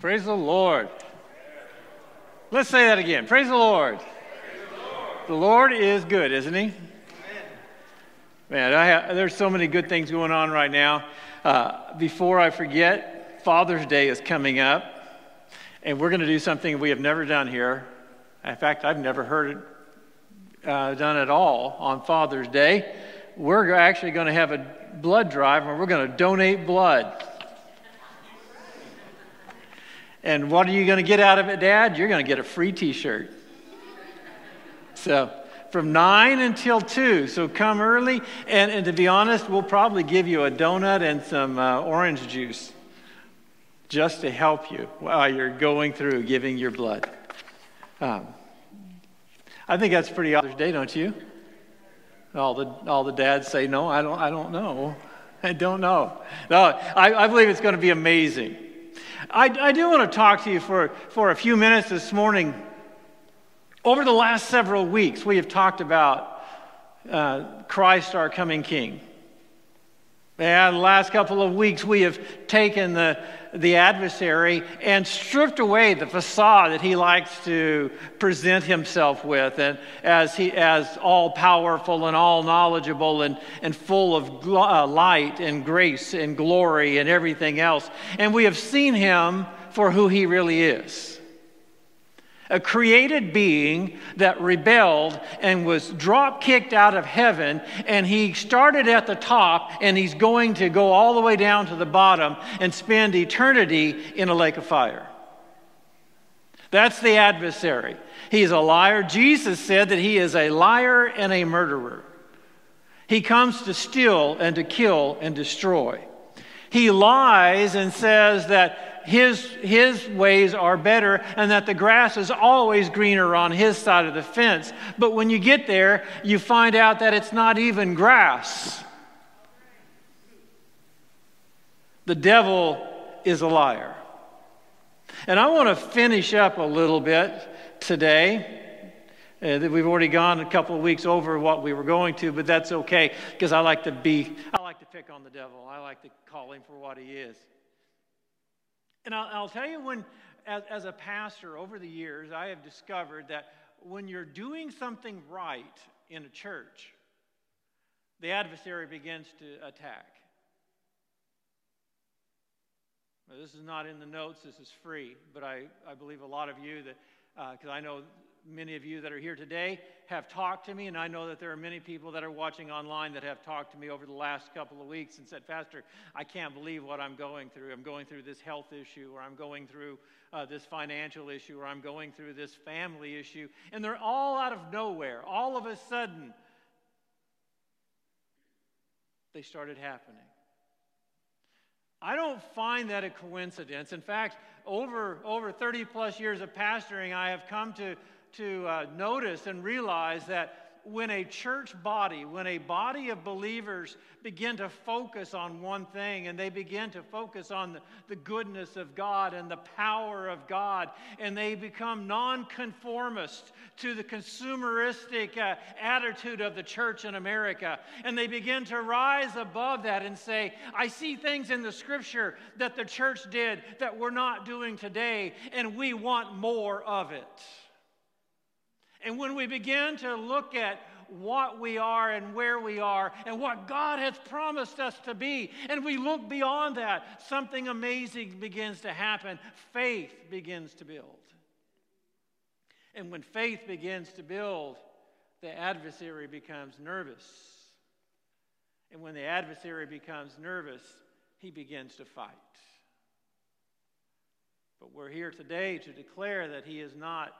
Praise the Lord. Let's say that again. Praise the Lord. the, Lord. is good, isn't He? Man, have, there's so many good things going on right now. Uh, before I forget, Father's Day is coming up, and we're going to do something we have never done here. In fact, I've never heard it uh, done at all on Father's Day. We're actually going to have a blood drive, and we're going to donate blood. And what are you going to get out of it, Dad? You're going to get a free t shirt. So, from 9 until 2. So, come early. And, and to be honest, we'll probably give you a donut and some uh, orange juice just to help you while you're going through giving your blood. Um, I think that's pretty Father's Day, don't you? All the, all the dads say, No, I don't, I don't know. I don't know. No, I, I believe it's going to be amazing. I, I do want to talk to you for, for a few minutes this morning. Over the last several weeks, we have talked about uh, Christ, our coming King. And the last couple of weeks, we have taken the, the adversary and stripped away the facade that he likes to present himself with, and as, he, as all powerful and all knowledgeable and, and full of uh, light and grace and glory and everything else. And we have seen him for who he really is a created being that rebelled and was drop kicked out of heaven, and he started at the top and he's going to go all the way down to the bottom and spend eternity in a lake of fire. That's the adversary. He's a liar. Jesus said that he is a liar and a murderer. He comes to steal and to kill and destroy. He lies and says that his, his ways are better and that the grass is always greener on his side of the fence. But when you get there, you find out that it's not even grass. The devil is a liar. And I want to finish up a little bit today. Uh, we've already gone a couple of weeks over what we were going to, but that's okay because I like to be, I like to pick on the devil. I like to call him for what he is. And I'll, I'll tell you when, as, as a pastor over the years, I have discovered that when you're doing something right in a church, the adversary begins to attack. Now, this is not in the notes, this is free, but I, I believe a lot of you that, because uh, I know many of you that are here today have talked to me, and I know that there are many people that are watching online that have talked to me over the last couple of weeks and said, Pastor, I can't believe what I'm going through. I'm going through this health issue, or I'm going through uh, this financial issue, or I'm going through this family issue. And they're all out of nowhere. All of a sudden, they started happening. I don't find that a coincidence. In fact, over, over 30 plus years of pastoring, I have come to to uh, notice and realize that when a church body, when a body of believers begin to focus on one thing and they begin to focus on the, the goodness of God and the power of God, and they become nonconformist to the consumeristic uh, attitude of the church in America, and they begin to rise above that and say, I see things in the scripture that the church did that we're not doing today, and we want more of it. And when we begin to look at what we are and where we are and what God has promised us to be, and we look beyond that, something amazing begins to happen. Faith begins to build. And when faith begins to build, the adversary becomes nervous. And when the adversary becomes nervous, he begins to fight. But we're here today to declare that he is not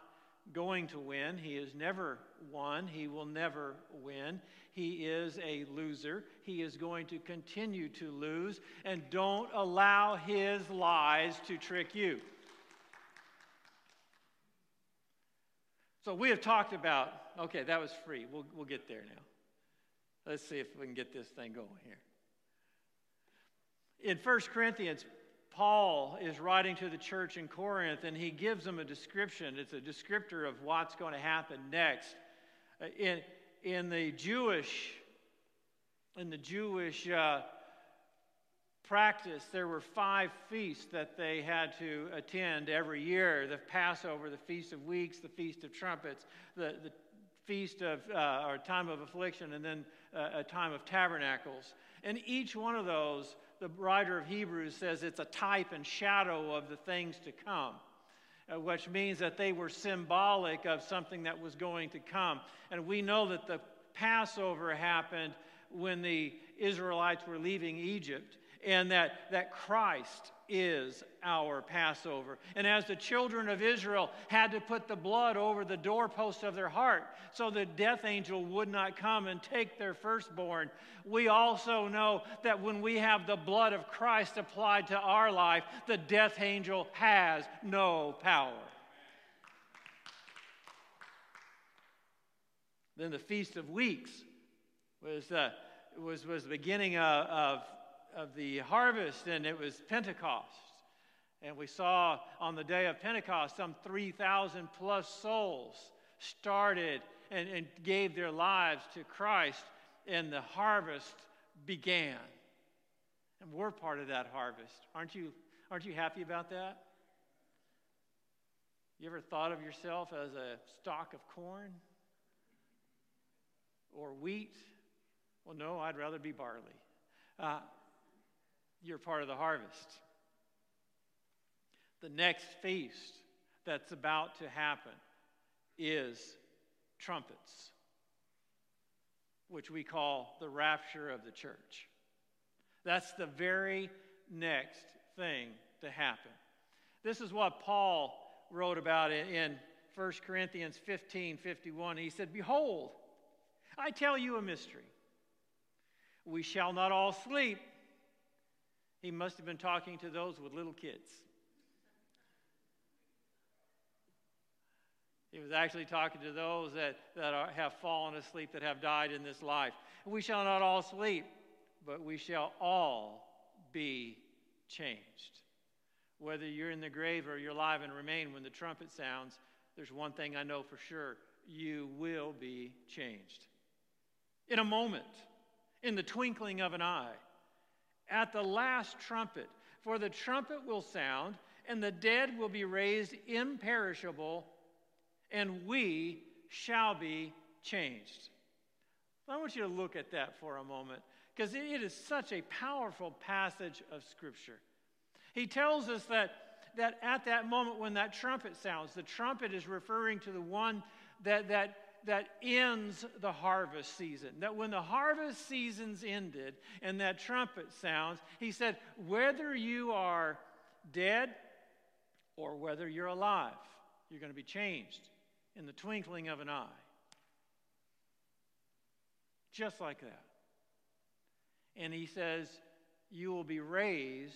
going to win. He has never won. He will never win. He is a loser. He is going to continue to lose. And don't allow his lies to trick you. So we have talked about, okay, that was free. We'll, we'll get there now. Let's see if we can get this thing going here. In 1 Corinthians, Paul is writing to the church in Corinth and he gives them a description. It's a descriptor of what's going to happen next. Uh, in, in the Jewish, in the Jewish uh, practice, there were five feasts that they had to attend every year the Passover, the Feast of Weeks, the Feast of Trumpets, the, the Feast of, uh, or time of affliction, and then uh, a time of tabernacles. And each one of those, the writer of Hebrews says it's a type and shadow of the things to come. Uh, which means that they were symbolic of something that was going to come. And we know that the Passover happened when the Israelites were leaving Egypt and that, that Christ is our Passover. And as the children of Israel had to put the blood over the doorpost of their heart so the death angel would not come and take their firstborn, we also know that when we have the blood of Christ applied to our life, the death angel has no power. Then the Feast of Weeks was, uh, was, was the beginning of, of of the harvest, and it was Pentecost. And we saw on the day of Pentecost some 3,000 plus souls started and, and gave their lives to Christ, and the harvest began. And we're part of that harvest. Aren't you, aren't you happy about that? You ever thought of yourself as a stalk of corn or wheat? Well, no, I'd rather be barley. Uh, you're part of the harvest. The next feast that's about to happen is trumpets, which we call the rapture of the church. That's the very next thing to happen. This is what Paul wrote about in 1 Corinthians 15 51. He said, Behold, I tell you a mystery. We shall not all sleep he must have been talking to those with little kids. He was actually talking to those that, that are, have fallen asleep, that have died in this life. We shall not all sleep, but we shall all be changed. Whether you're in the grave or you're alive and remain when the trumpet sounds, there's one thing I know for sure you will be changed. In a moment, in the twinkling of an eye at the last trumpet. For the trumpet will sound, and the dead will be raised imperishable, and we shall be changed. I want you to look at that for a moment because it is such a powerful passage of Scripture. He tells us that, that at that moment when that trumpet sounds, the trumpet is referring to the one that, that that ends the harvest season. That when the harvest season's ended and that trumpet sounds, he said, whether you are dead or whether you're alive, you're going to be changed in the twinkling of an eye. Just like that. And he says, You will be raised,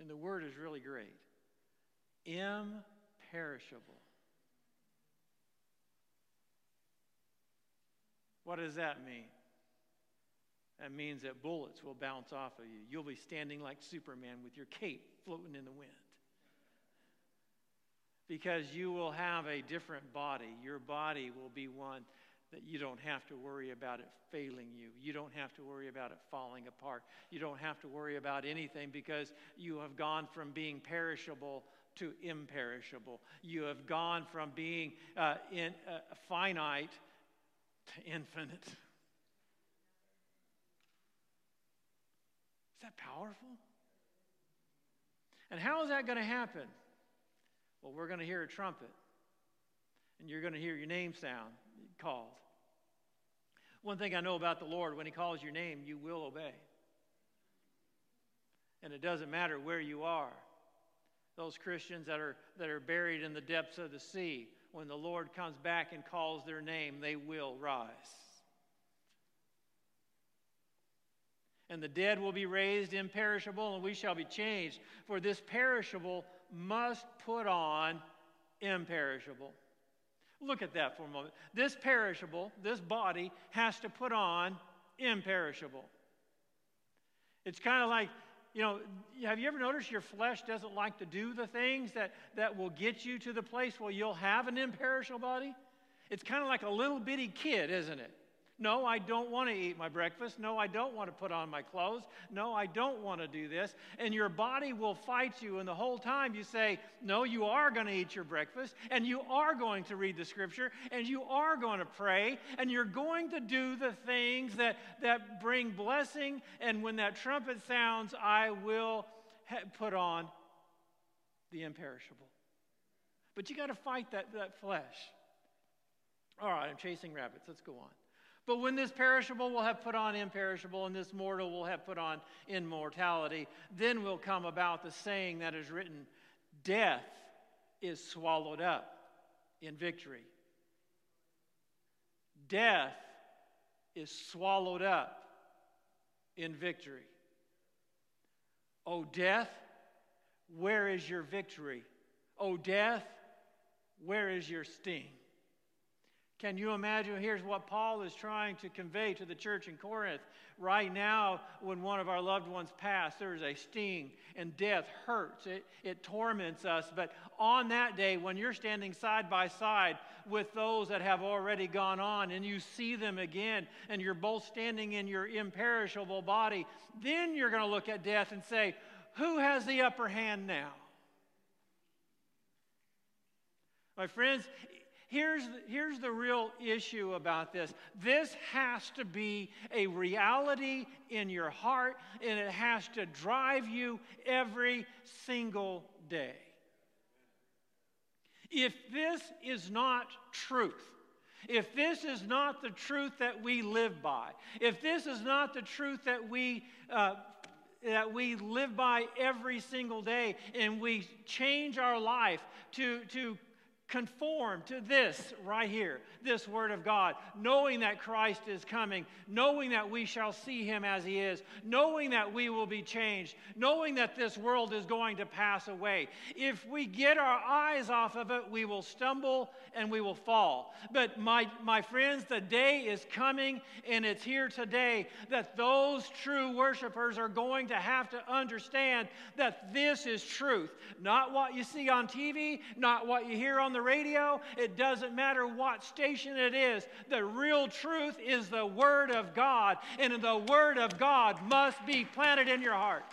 and the word is really great imperishable. What does that mean? That means that bullets will bounce off of you. You'll be standing like Superman with your cape floating in the wind. Because you will have a different body. Your body will be one that you don't have to worry about it failing you. You don't have to worry about it falling apart. You don't have to worry about anything because you have gone from being perishable to imperishable. You have gone from being uh, in, uh, finite to infinite. Is that powerful? And how is that going to happen? Well, we're going to hear a trumpet, and you're going to hear your name sound called. One thing I know about the Lord, when He calls your name, you will obey. And it doesn't matter where you are. Those Christians that are, that are buried in the depths of the sea, when the Lord comes back and calls their name, they will rise. And the dead will be raised imperishable, and we shall be changed. For this perishable must put on imperishable. Look at that for a moment. This perishable, this body, has to put on imperishable. It's kind of like you know, have you ever noticed your flesh doesn't like to do the things that, that will get you to the place where you'll have an imperishable body? It's kind of like a little bitty kid, isn't it? No, I don't want to eat my breakfast. No, I don't want to put on my clothes. No, I don't want to do this. And your body will fight you. And the whole time you say, No, you are going to eat your breakfast. And you are going to read the scripture. And you are going to pray. And you're going to do the things that, that bring blessing. And when that trumpet sounds, I will put on the imperishable. But you got to fight that, that flesh. All right, I'm chasing rabbits. Let's go on. But when this perishable will have put on imperishable, and this mortal will have put on immortality, then will come about the saying that is written Death is swallowed up in victory. Death is swallowed up in victory. O death, where is your victory? O death, where is your sting? Can you imagine? Here's what Paul is trying to convey to the church in Corinth. Right now, when one of our loved ones pass, there is a sting, and death hurts. It, it torments us. But on that day, when you're standing side by side with those that have already gone on, and you see them again, and you're both standing in your imperishable body, then you're going to look at death and say, Who has the upper hand now? My friends, here's, here's the real issue about this this has to be a reality in your heart, and it has to drive you every single day. If this is not truth, if this is not the truth that we live by, if this is not the truth that we uh, that we live by every single day and we change our life to, to conform to this right here, this Word of God, knowing that Christ is coming, knowing that we shall see Him as He is, knowing that we will be changed, knowing that this world is going to pass away. If we get our eyes off of it, we will stumble and we will fall. But my, my friends, the day is coming and it's here today that those true worshipers are going to have to understand that this is truth. Not what you see on TV, not what you hear on the the radio, it doesn't matter what station it is. The real truth is the Word of God, and the Word of God must be planted in your heart.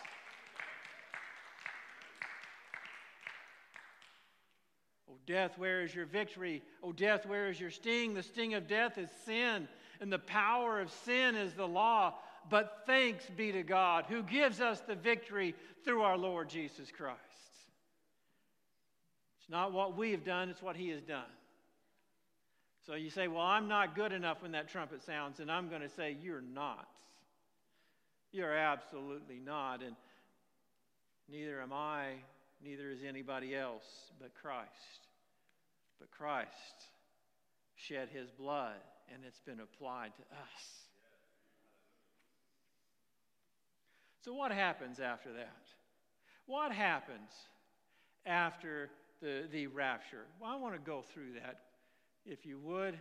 Oh, death, where is your victory? Oh, death, where is your sting? The sting of death is sin, and the power of sin is the law. But thanks be to God who gives us the victory through our Lord Jesus Christ. It's not what we have done, it's what He has done. So you say, Well, I'm not good enough when that trumpet sounds, and I'm going to say, You're not. You're absolutely not. And neither am I, neither is anybody else but Christ. But Christ shed His blood, and it's been applied to us. So, what happens after that? What happens after the, the rapture. Well, I want to go through that, if you would.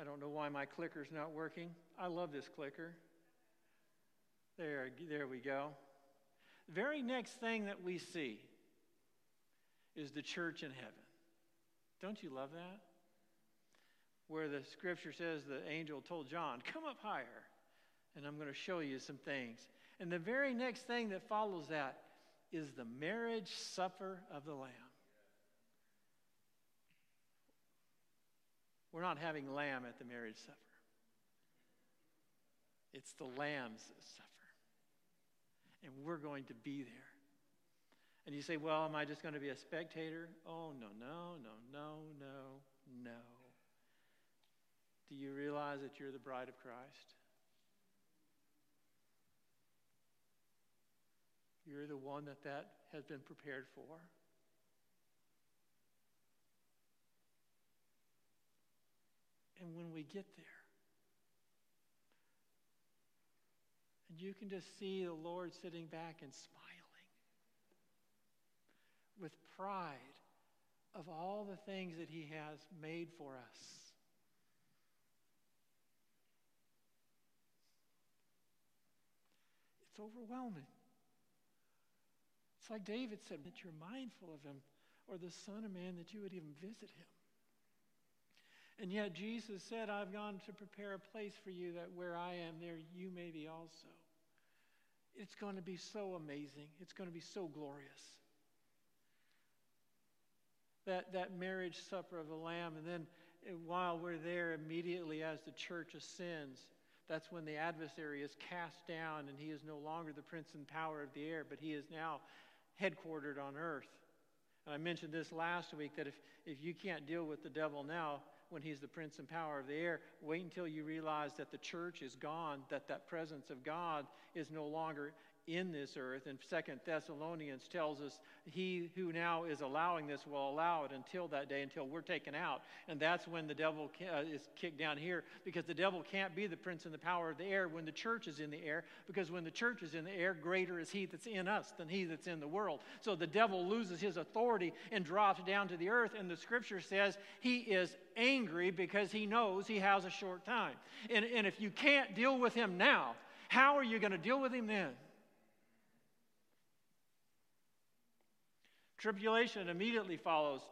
I don't know why my clicker's not working. I love this clicker. There, there we go. The very next thing that we see is the church in heaven. Don't you love that? Where the scripture says the angel told John, Come up higher, and I'm going to show you some things. And the very next thing that follows that is the marriage supper of the Lamb. We're not having lamb at the marriage supper. It's the lamb's supper. And we're going to be there. And you say, well, am I just going to be a spectator? Oh, no, no, no, no, no, no. Do you realize that you're the bride of Christ? You're the one that that has been prepared for. And when we get there, and you can just see the Lord sitting back and smiling with pride of all the things that He has made for us. It's overwhelming. It's like David said, that you're mindful of Him, or the Son of Man, that you would even visit Him. And yet Jesus said, I've gone to prepare a place for you that where I am, there you may be also. It's going to be so amazing. It's going to be so glorious. That, that marriage supper of the Lamb, and then eh, while we're there, immediately as the church ascends, that's when the adversary is cast down and he is no longer the prince and power of the air, but he is now headquartered on earth. And I mentioned this last week that if, if you can't deal with the devil now, when he's the prince and power of the air. Wait until you realize that the church is gone, that that presence of God is no longer in this earth. And Second Thessalonians tells us he who now is allowing this will allow it until that day, until we're taken out. And that's when the devil uh, is kicked down here, because the devil can't be the prince and the power of the air when the church is in the air, because when the church is in the air, greater is he that's in us than he that's in the world. So the devil loses his authority and drops down to the earth. And the scripture says he is angry because he knows he has a short time. And, and if you can't deal with him now, how are you going to deal with him then? Tribulation immediately follows.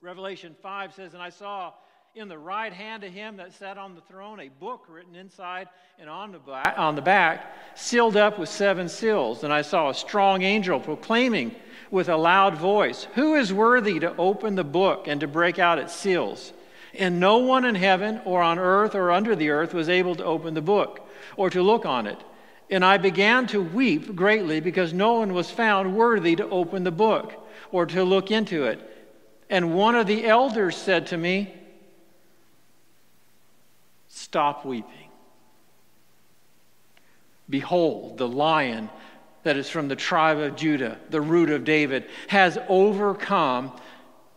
Revelation 5 says, And I saw in the right hand of him that sat on the throne a book written inside and on the, back, on the back, sealed up with seven seals. And I saw a strong angel proclaiming with a loud voice, Who is worthy to open the book and to break out its seals? And no one in heaven or on earth or under the earth was able to open the book or to look on it. And I began to weep greatly because no one was found worthy to open the book or to look into it. And one of the elders said to me, Stop weeping. Behold, the lion that is from the tribe of Judah, the root of David, has overcome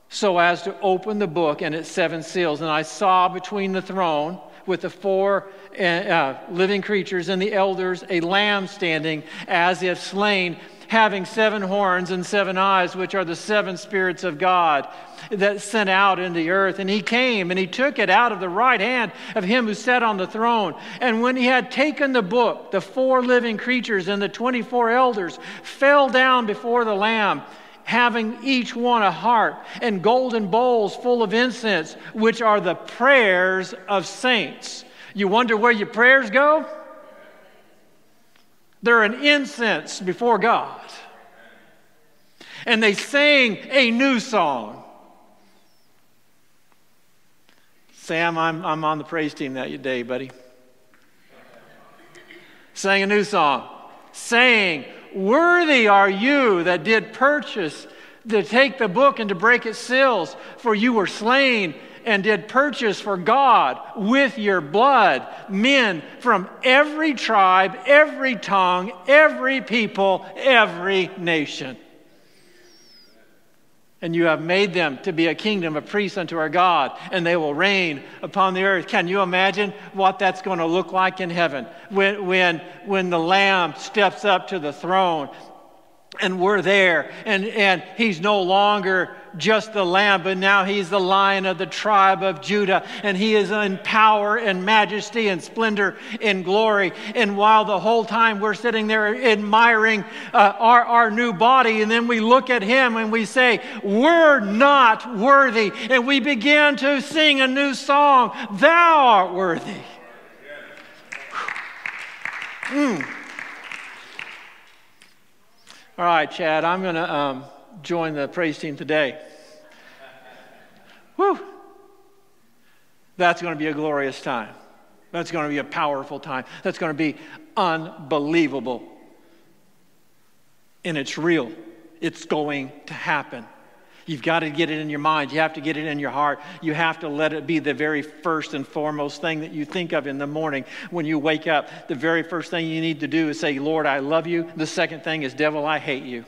so as to open the book and its seven seals. And I saw between the throne with the four uh, uh, living creatures and the elders a lamb standing as if slain, having seven horns and seven eyes, which are the seven spirits of God that sent out into the earth. And he came and he took it out of the right hand of him who sat on the throne. And when he had taken the book, the four living creatures and the 24 elders fell down before the Lamb having each one a harp and golden bowls full of incense, which are the prayers of saints. You wonder where your prayers go? They're an incense before God. And they sang a new song. Sam, I'm, I'm on the praise team that day, buddy. Sang a new song, saying, Worthy are you that did purchase to take the book and to break its seals, for you were slain and did purchase for God with your blood men from every tribe, every tongue, every people, every nation. And you have made them to be a kingdom, a priest unto our God, and they will reign upon the earth. Can you imagine what that's going to look like in heaven when, when, when the Lamb steps up to the throne and we're there and, and he's no longer just the lamb but now he's the lion of the tribe of judah and he is in power and majesty and splendor and glory. And while the whole time we're sitting there admiring uh, our, our new body and then we look at him and we say we're not worthy and we begin to sing a new song thou art worthy. Mm. All right, Chad, I'm going to um, join the praise team today. Whew. That's going to be a glorious time. That's going to be a powerful time. That's going to be unbelievable. And it's real. It's going to happen. You've got to get it in your mind. You have to get it in your heart. You have to let it be the very first and foremost thing that you think of in the morning when you wake up. The very first thing you need to do is say, Lord, I love you. The second thing is, Devil, I hate you.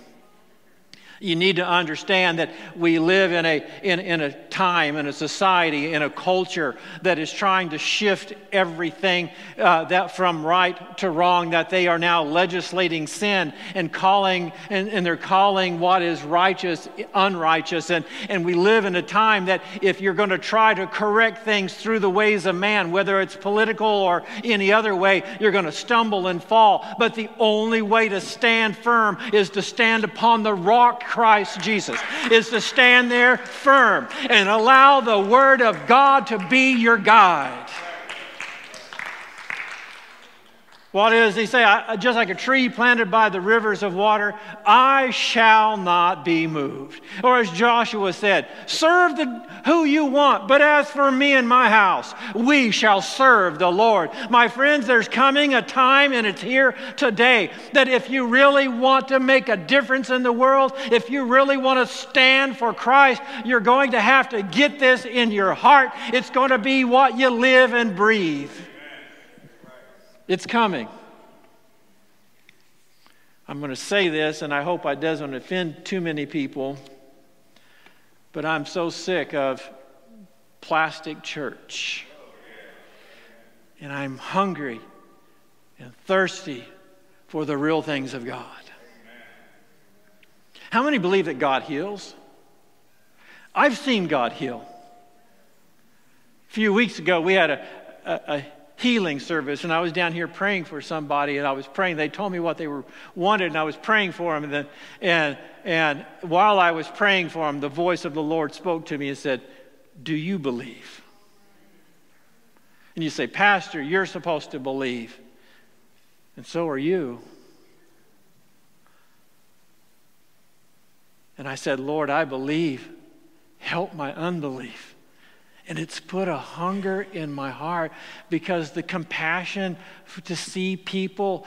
You need to understand that we live in a, in, in a time, in a society, in a culture that is trying to shift everything uh, that from right to wrong, that they are now legislating sin and calling, and, and they're calling what is righteous unrighteous. And, and we live in a time that if you're going to try to correct things through the ways of man, whether it's political or any other way, you're going to stumble and fall. But the only way to stand firm is to stand upon the rock Christ Jesus is to stand there firm and allow the Word of God to be your guide. What does he say? Just like a tree planted by the rivers of water, I shall not be moved. Or as Joshua said, serve the, who you want, but as for me and my house, we shall serve the Lord. My friends, there's coming a time, and it's here today, that if you really want to make a difference in the world, if you really want to stand for Christ, you're going to have to get this in your heart. It's going to be what you live and breathe. It's coming. I'm going to say this, and I hope I doesn't offend too many people, but I'm so sick of plastic church. And I'm hungry and thirsty for the real things of God. How many believe that God heals? I've seen God heal. A few weeks ago, we had a, a, a healing service, and I was down here praying for somebody, and I was praying. They told me what they were wanted, and I was praying for them. And then, and and while I was praying for them, the voice of the Lord spoke to me and said, "Do you believe?" And you say, "Pastor, you're supposed to believe, and so are you." And I said, Lord, I believe. Help my unbelief. And it's put a hunger in my heart because the compassion to see people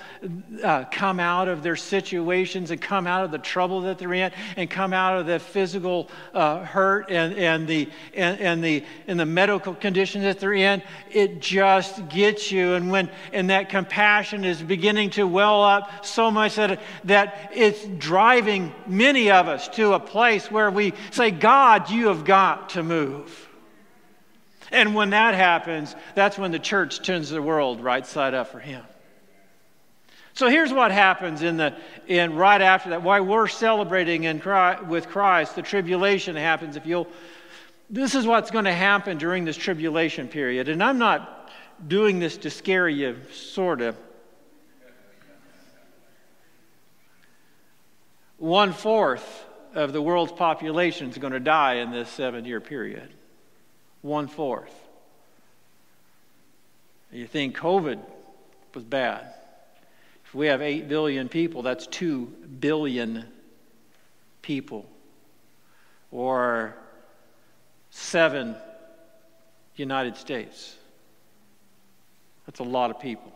uh, come out of their situations and come out of the trouble that they're in and come out of the physical uh, hurt and, and, the, and, and, the, and the medical condition that they're in, it just gets you. And, when, and that compassion is beginning to well up so much that, that it's driving many of us to a place where we say, God, you have got to move. And when that happens, that's when the church turns the world right side up for him. So here's what happens in the in right after that. Why we're celebrating in Christ, with Christ, the tribulation happens. If you'll, this is what's going to happen during this tribulation period. And I'm not doing this to scare you, sort of. One fourth of the world's population is going to die in this seven-year period one fourth. You think COVID was bad. If we have 8 billion people, that's 2 billion people. Or 7 United States. That's a lot of people.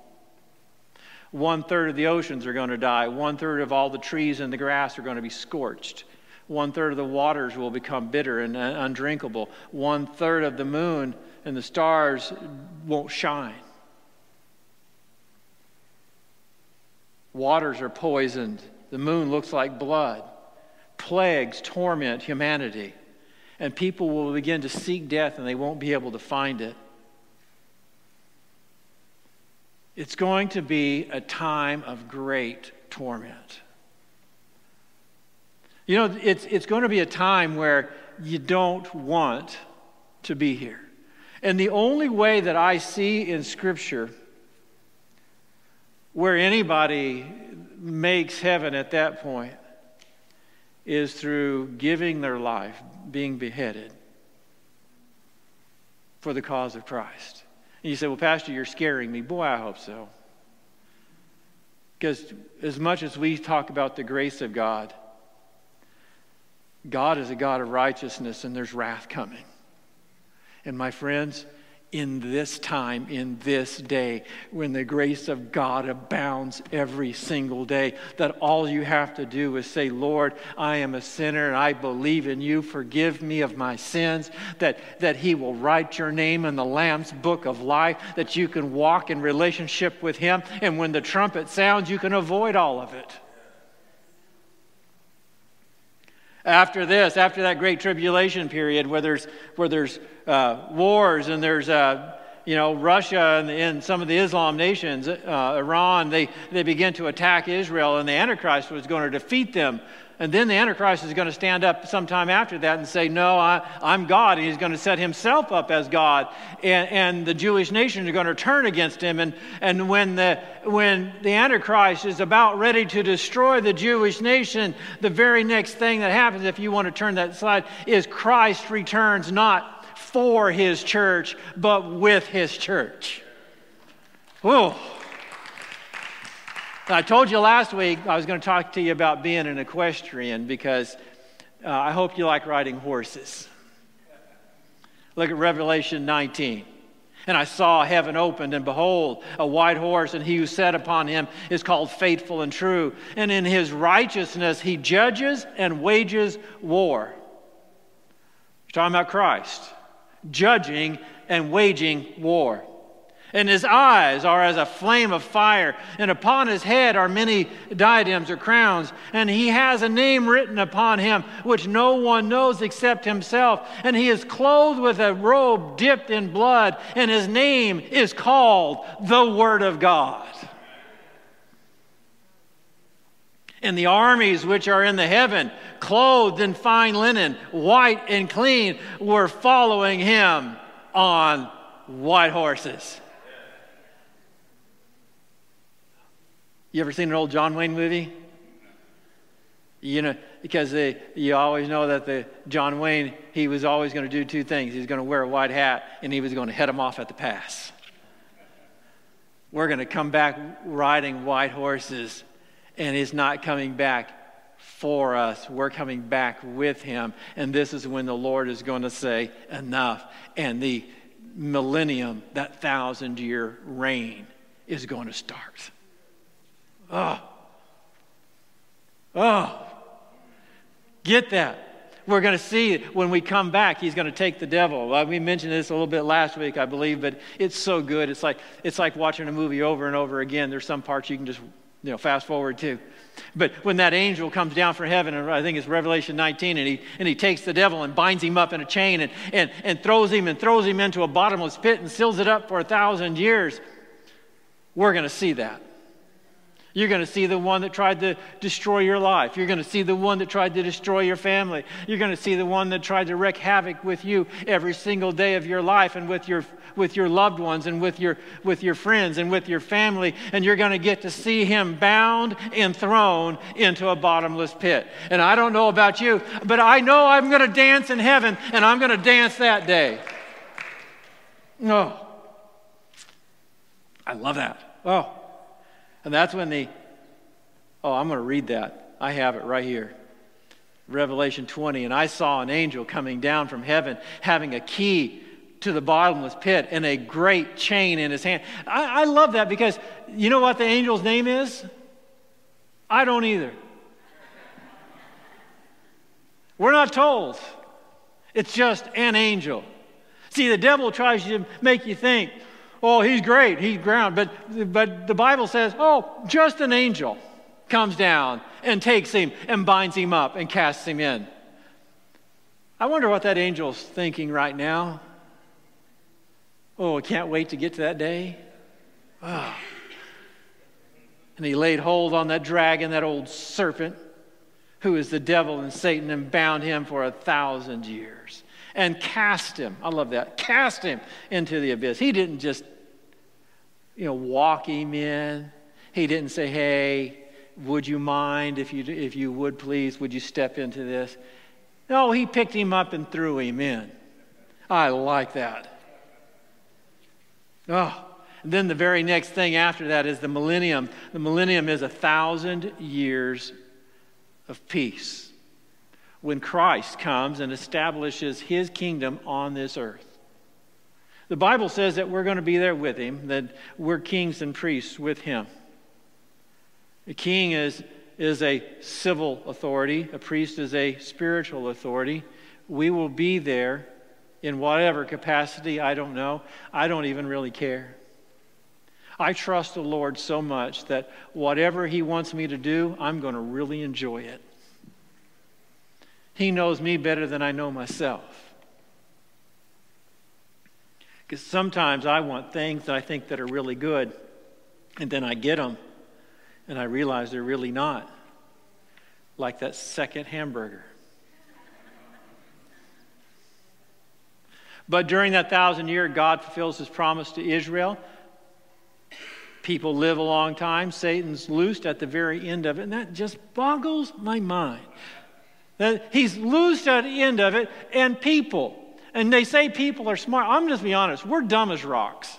One third of the oceans are going to die. One third of all the trees and the grass are going to be scorched. One third of the waters will become bitter and undrinkable. One third of the moon and the stars won't shine. Waters are poisoned. The moon looks like blood. Plagues torment humanity. And people will begin to seek death and they won't be able to find it. It's going to be a time of great torment. You know, it's, it's going to be a time where you don't want to be here. And the only way that I see in Scripture where anybody makes heaven at that point is through giving their life, being beheaded for the cause of Christ. And you say, Well, Pastor, you're scaring me. Boy, I hope so. Because as much as we talk about the grace of God, God is a God of righteousness and there's wrath coming. And my friends, in this time, in this day, when the grace of God abounds every single day, that all you have to do is say, Lord, I am a sinner and I believe in you. Forgive me of my sins. That, that He will write your name in the Lamb's book of life, that you can walk in relationship with Him. And when the trumpet sounds, you can avoid all of it. After this, after that great tribulation period where there's, where there's uh, wars and there's, uh, you know, Russia and, and, some of the Islam nations, uh, Iran, they, they begin to attack Israel and the Antichrist was going to defeat them And then the Antichrist is going to stand up sometime after that and say, No, I, am God. And he's going to set himself up as God. And, and the Jewish nation are going to turn against him. And, and when, the, when the Antichrist is about ready to destroy the Jewish nation, the very next thing that happens, if you want to turn that slide, is Christ returns not for his church, but with his church. Whoa. I told you last week I was going to talk to you about being an equestrian because uh, I hope you like riding horses. Look at Revelation 19. And I saw heaven opened, and behold, a white horse, and he who sat upon him is called faithful and true. And in his righteousness he judges and wages war. You're talking about Christ, judging and waging war. And his eyes are as a flame of fire, and upon his head are many diadems or crowns. And he has a name written upon him which no one knows except himself. And he is clothed with a robe dipped in blood, and his name is called the Word of God. And the armies which are in the heaven, clothed in fine linen, white and clean, were following him on white horses. You ever seen an old John Wayne movie? You know, because they, you always know that the John Wayne, he was always going to do two things. He was going to wear a white hat and he was going to head them off at the pass. We're going to come back riding white horses and he's not coming back for us. We're coming back with him. And this is when the Lord is going to say, enough. And the millennium, that thousand year reign, is going to start. Oh. Oh. Get that. We're going to see when we come back, he's going to take the devil. We mentioned this a little bit last week, I believe, but it's so good. It's like, it's like watching a movie over and over again. There's some parts you can just you know, fast forward to. But when that angel comes down from heaven, and I think it's Revelation 19, and he, and he takes the devil and binds him up in a chain and, and, and throws him and throws him into a bottomless pit and seals it up for a thousand years, we're going to see that. You're going to see the one that tried to destroy your life. You're going to see the one that tried to destroy your family. You're going to see the one that tried to wreak havoc with you every single day of your life and with your, with your loved ones and with your, with your friends and with your family. And you're going to get to see him bound and thrown into a bottomless pit. And I don't know about you, but I know I'm going to dance in heaven and I'm going to dance that day. Oh, I love that. Oh. And that's when the, oh, I'm going to read that. I have it right here. Revelation 20. And I saw an angel coming down from heaven having a key to the bottomless pit and a great chain in his hand. I, I love that because you know what the angel's name is? I don't either. We're not told. It's just an angel. See, the devil tries to make you think, oh, he's great, he's ground. But, but the Bible says, oh, just an angel comes down and takes him and binds him up and casts him in. I wonder what that angel's thinking right now. Oh, I can't wait to get to that day. Oh. And he laid hold on that dragon, that old serpent, who is the devil and Satan, and bound him for a thousand years and cast him. I love that. Cast him into the abyss. He didn't just, you know, walk him in. He didn't say, hey, would you mind if you, if you would please, would you step into this? No, he picked him up and threw him in. I like that. Oh, and then the very next thing after that is the millennium. The millennium is a thousand years of peace when Christ comes and establishes his kingdom on this earth. The Bible says that we're going to be there with him, that we're kings and priests with him. A king is, is a civil authority, a priest is a spiritual authority. We will be there in whatever capacity, I don't know. I don't even really care. I trust the Lord so much that whatever He wants me to do, I'm going to really enjoy it. He knows me better than I know myself. Because sometimes I want things that I think that are really good, and then I get them, and I realize they're really not. like that second hamburger. But during that thousand year, God fulfills his promise to Israel. People live a long time. Satan's loosed at the very end of it. And that just boggles my mind. That he's loosed at the end of it, and people, and they say people are smart. I'm just be honest, we're dumb as rocks.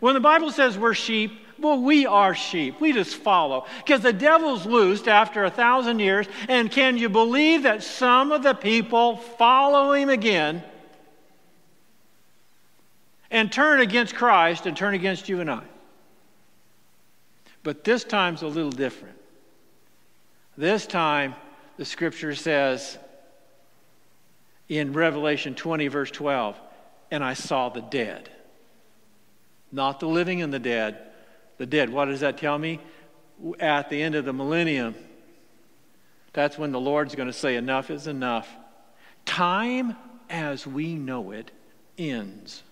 When the Bible says we're sheep, well, we are sheep. We just follow. Because the devil's loosed after a thousand years, and can you believe that some of the people follow him again? and turn against Christ and turn against you and I. But this time's a little different. This time, the scripture says in Revelation 20, verse 12, and I saw the dead. Not the living and the dead, the dead. What does that tell me? At the end of the millennium, that's when the Lord's going to say, Enough is enough. Time as we know it ends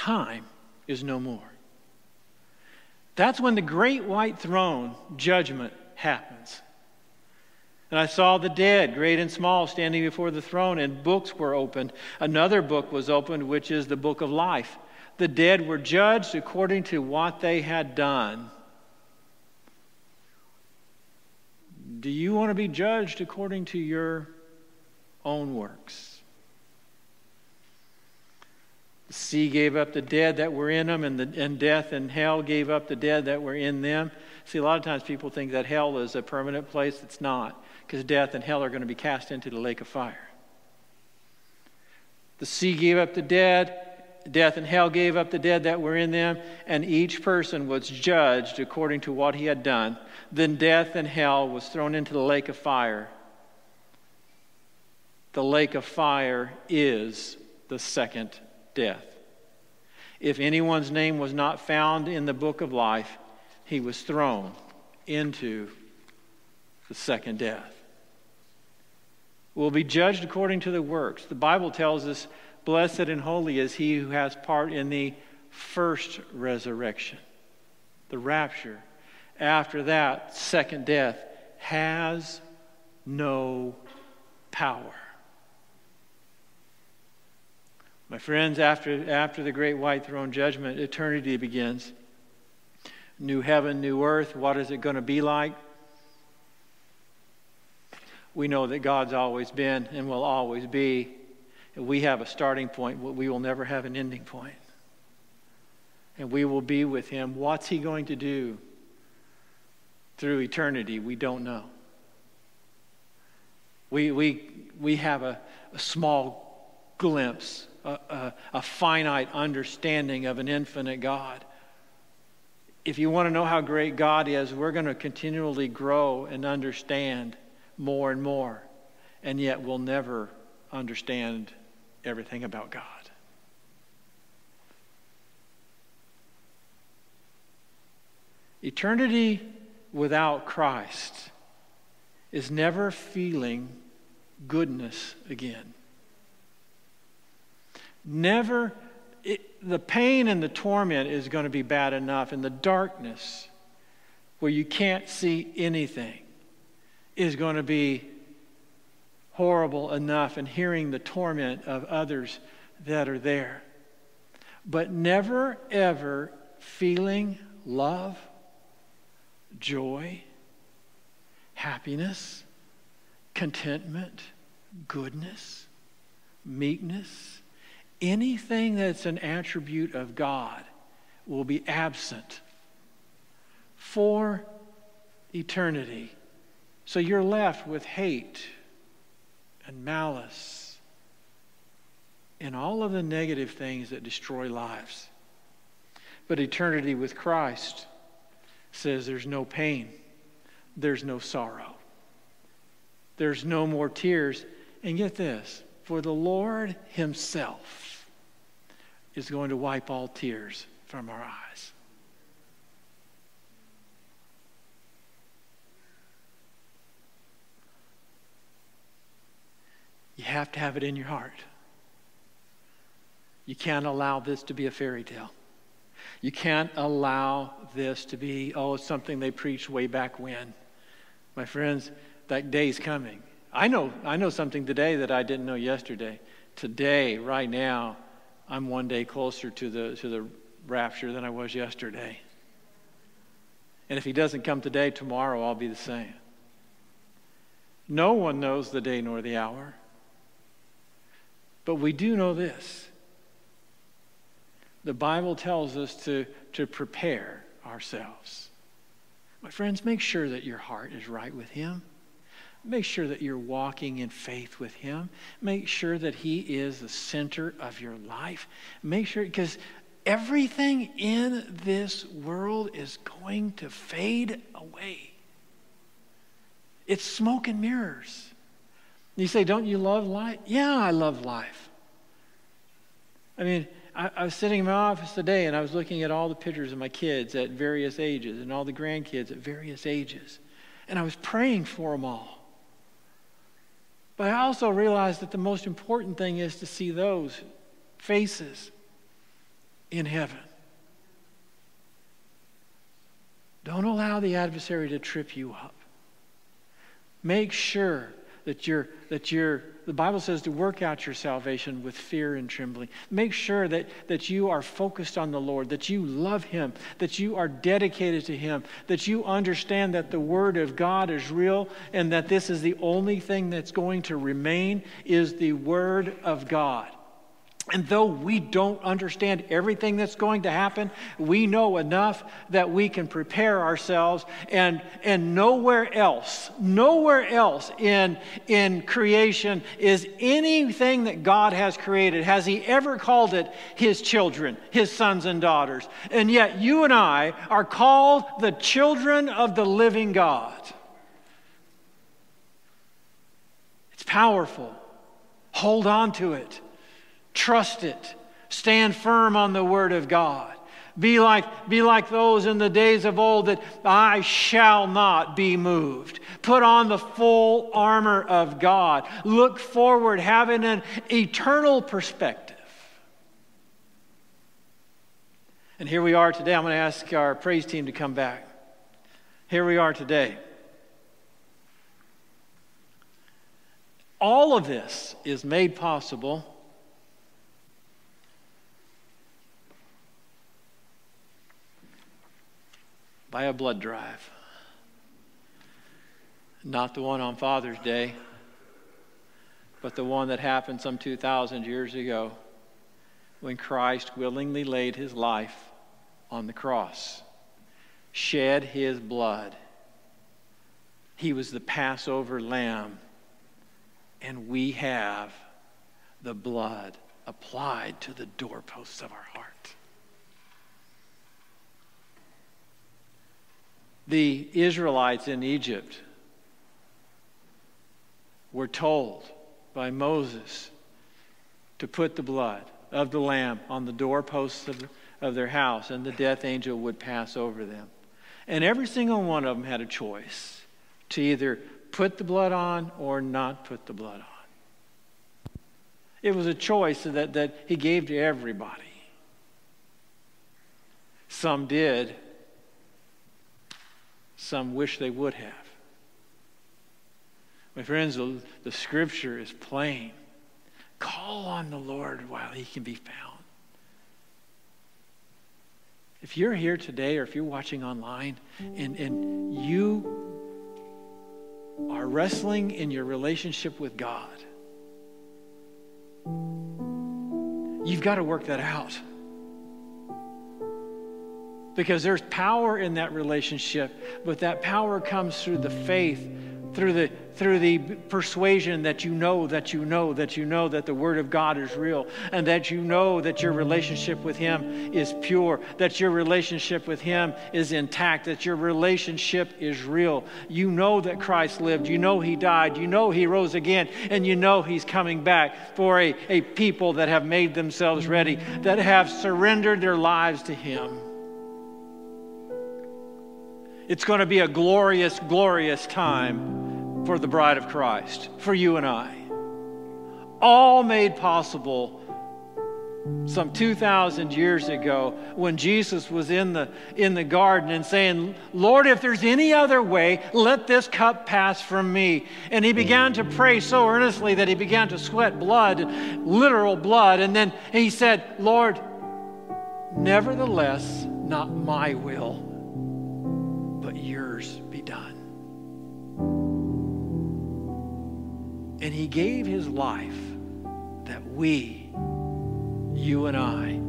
time is no more. That's when the great white throne judgment happens. And I saw the dead, great and small, standing before the throne, and books were opened. Another book was opened, which is the book of life. The dead were judged according to what they had done. Do you want to be judged according to your own works? Sea gave up the dead that were in them, and, the, and death and hell gave up the dead that were in them. See, a lot of times people think that hell is a permanent place. It's not, because death and hell are going to be cast into the lake of fire. The sea gave up the dead, death and hell gave up the dead that were in them, and each person was judged according to what he had done. Then death and hell was thrown into the lake of fire. The lake of fire is the second death. If anyone's name was not found in the book of life, he was thrown into the second death. Will be judged according to the works. The Bible tells us, Blessed and holy is he who has part in the first resurrection, the rapture. After that, second death has no power. My friends, after, after the great white throne judgment, eternity begins. New heaven, new earth. What is it going to be like? We know that God's always been and will always be. We have a starting point, but we will never have an ending point. And we will be with Him. What's He going to do through eternity? We don't know. We, we, we have a, a small glimpse a, a, a finite understanding of an infinite God. If you want to know how great God is, we're going to continually grow and understand more and more, and yet we'll never understand everything about God. Eternity without Christ is never feeling goodness again. Never, it, the pain and the torment is going to be bad enough, and the darkness where you can't see anything is going to be horrible enough, and hearing the torment of others that are there. But never, ever feeling love, joy, happiness, contentment, goodness, meekness anything that's an attribute of God will be absent for eternity. So you're left with hate and malice and all of the negative things that destroy lives. But eternity with Christ says there's no pain, there's no sorrow, there's no more tears. And get this for the Lord Himself is going to wipe all tears from our eyes. You have to have it in your heart. You can't allow this to be a fairy tale. You can't allow this to be, oh, it's something they preached way back when. My friends, that day's coming. I know, I know something today that I didn't know yesterday. Today, right now, I'm one day closer to the, to the rapture than I was yesterday. And if he doesn't come today, tomorrow I'll be the same. No one knows the day nor the hour. But we do know this the Bible tells us to, to prepare ourselves. My friends, make sure that your heart is right with Him. Make sure that you're walking in faith with Him. Make sure that He is the center of your life. Make sure, because everything in this world is going to fade away. It's smoke and mirrors. You say, Don't you love life? Yeah, I love life. I mean, I, I, was sitting in my office today and I was looking at all the pictures of my kids at various ages and all the grandkids at various ages. And I was praying for them all. But I also realized that the most important thing is to see those faces in heaven. Don't allow the adversary to trip you up. Make sure that you're, that you're, the Bible says to work out your salvation with fear and trembling. Make sure that, that you are focused on the Lord, that you love Him, that you are dedicated to Him, that you understand that the Word of God is real and that this is the only thing that's going to remain is the Word of God. And though we don't understand everything that's going to happen, we know enough that we can prepare ourselves. And, and nowhere else, nowhere else in, in creation is anything that God has created, has He ever called it His children, His sons and daughters. And yet you and I are called the children of the living God. It's powerful. Hold on to it. Trust it. Stand firm on the word of God. Be like, be like those in the days of old that I shall not be moved. Put on the full armor of God. Look forward, having an eternal perspective. And here we are today. I'm going to ask our praise team to come back. Here we are today. All of this is made possible by a blood drive. Not the one on Father's Day, but the one that happened some 2,000 years ago when Christ willingly laid his life on the cross, shed his blood. He was the Passover lamb, and we have the blood applied to the doorposts of our heart. The Israelites in Egypt were told by Moses to put the blood of the lamb on the doorposts of, of their house, and the death angel would pass over them. And every single one of them had a choice to either put the blood on or not put the blood on. It was a choice that, that he gave to everybody. Some did, some wish they would have. My friends, the, the scripture is plain. Call on the Lord while he can be found. If you're here today or if you're watching online and, and you are wrestling in your relationship with God, you've got to work that out because there's power in that relationship, but that power comes through the faith, through the through the persuasion that you know that you know that you know that the word of God is real and that you know that your relationship with him is pure, that your relationship with him is intact, that your relationship is real. You know that Christ lived, you know he died, you know he rose again, and you know he's coming back for a, a people that have made themselves ready, that have surrendered their lives to him. It's going to be a glorious, glorious time for the bride of Christ, for you and I. All made possible some 2,000 years ago when Jesus was in the, in the garden and saying, Lord, if there's any other way, let this cup pass from me. And he began to pray so earnestly that he began to sweat blood, literal blood. And then he said, Lord, nevertheless, not my will, And he gave his life that we you and I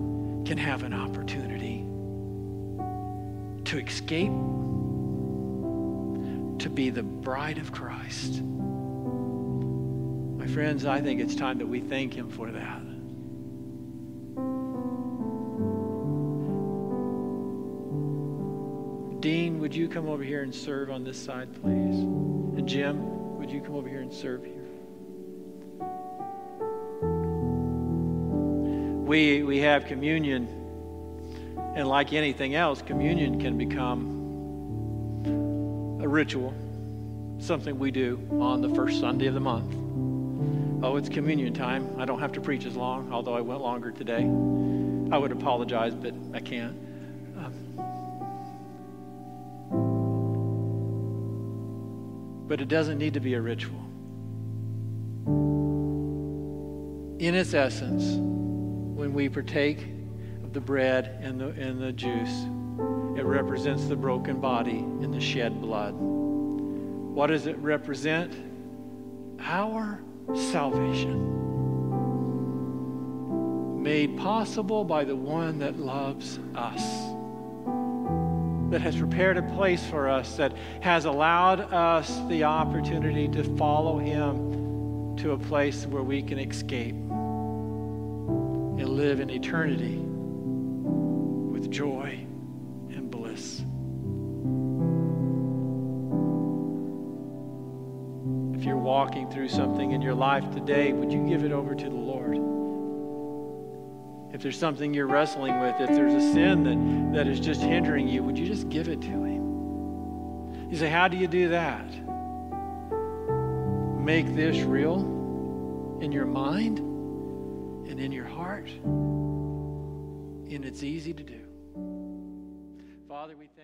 can have an opportunity to escape, to be the bride of Christ. My friends, I think it's time that we thank Him for that. Dean, would you come over here and serve on this side, please? And Jim, would you come over here and serve here? We, we have communion, and like anything else, communion can become a ritual, something we do on the first Sunday of the month. Oh, it's communion time. I don't have to preach as long, although I went longer today. I would apologize, but I can't. Um, but it doesn't need to be a ritual. In its essence, when we partake of the bread and the, and the juice, it represents the broken body and the shed blood. What does it represent? Our salvation. Made possible by the one that loves us, that has prepared a place for us, that has allowed us the opportunity to follow him to a place where we can escape and live in eternity with joy and bliss. If you're walking through something in your life today, would you give it over to the Lord? If there's something you're wrestling with, if there's a sin that, that is just hindering you, would you just give it to Him? You say, How do you do that? Make this real in your mind and in your heart. And it's easy to do. Father, we thank